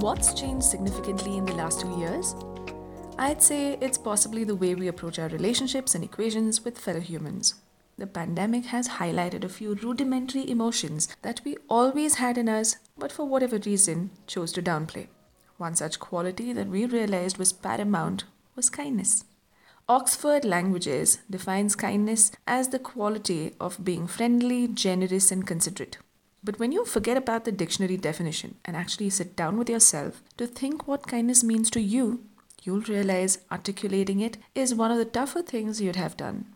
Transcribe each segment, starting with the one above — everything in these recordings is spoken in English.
What's changed significantly in the last two years? I'd say it's possibly the way we approach our relationships and equations with fellow humans. The pandemic has highlighted a few rudimentary emotions that we always had in us, but for whatever reason chose to downplay. One such quality that we realized was paramount was kindness. Oxford Languages defines kindness as the quality of being friendly, generous, and considerate. But when you forget about the dictionary definition and actually sit down with yourself to think what kindness means to you, you'll realize articulating it is one of the tougher things you'd have done.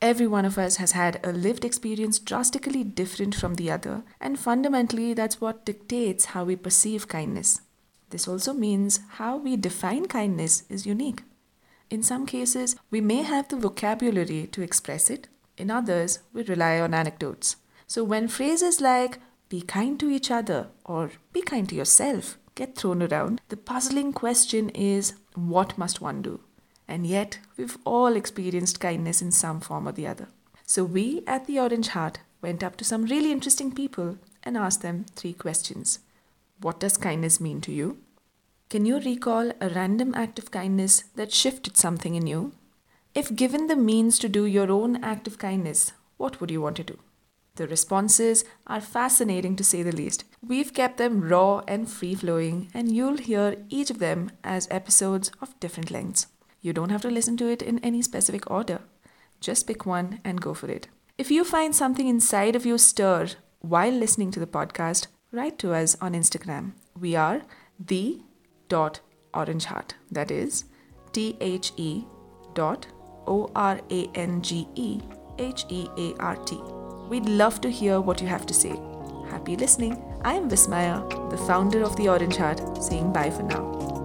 Every one of us has had a lived experience drastically different from the other, and fundamentally, that's what dictates how we perceive kindness. This also means how we define kindness is unique. In some cases, we may have the vocabulary to express it, in others, we rely on anecdotes. So when phrases like be kind to each other or be kind to yourself get thrown around, the puzzling question is what must one do? And yet, we've all experienced kindness in some form or the other. So we at the Orange Heart went up to some really interesting people and asked them three questions. What does kindness mean to you? Can you recall a random act of kindness that shifted something in you? If given the means to do your own act of kindness, what would you want to do? The responses are fascinating to say the least. We've kept them raw and free flowing, and you'll hear each of them as episodes of different lengths. You don't have to listen to it in any specific order. Just pick one and go for it. If you find something inside of you stir while listening to the podcast, write to us on Instagram. We are the dot orange heart. That is T H E dot O R A N G E H E A R T. We'd love to hear what you have to say. Happy listening. I am Vismaya, the founder of the Orange Heart, saying bye for now.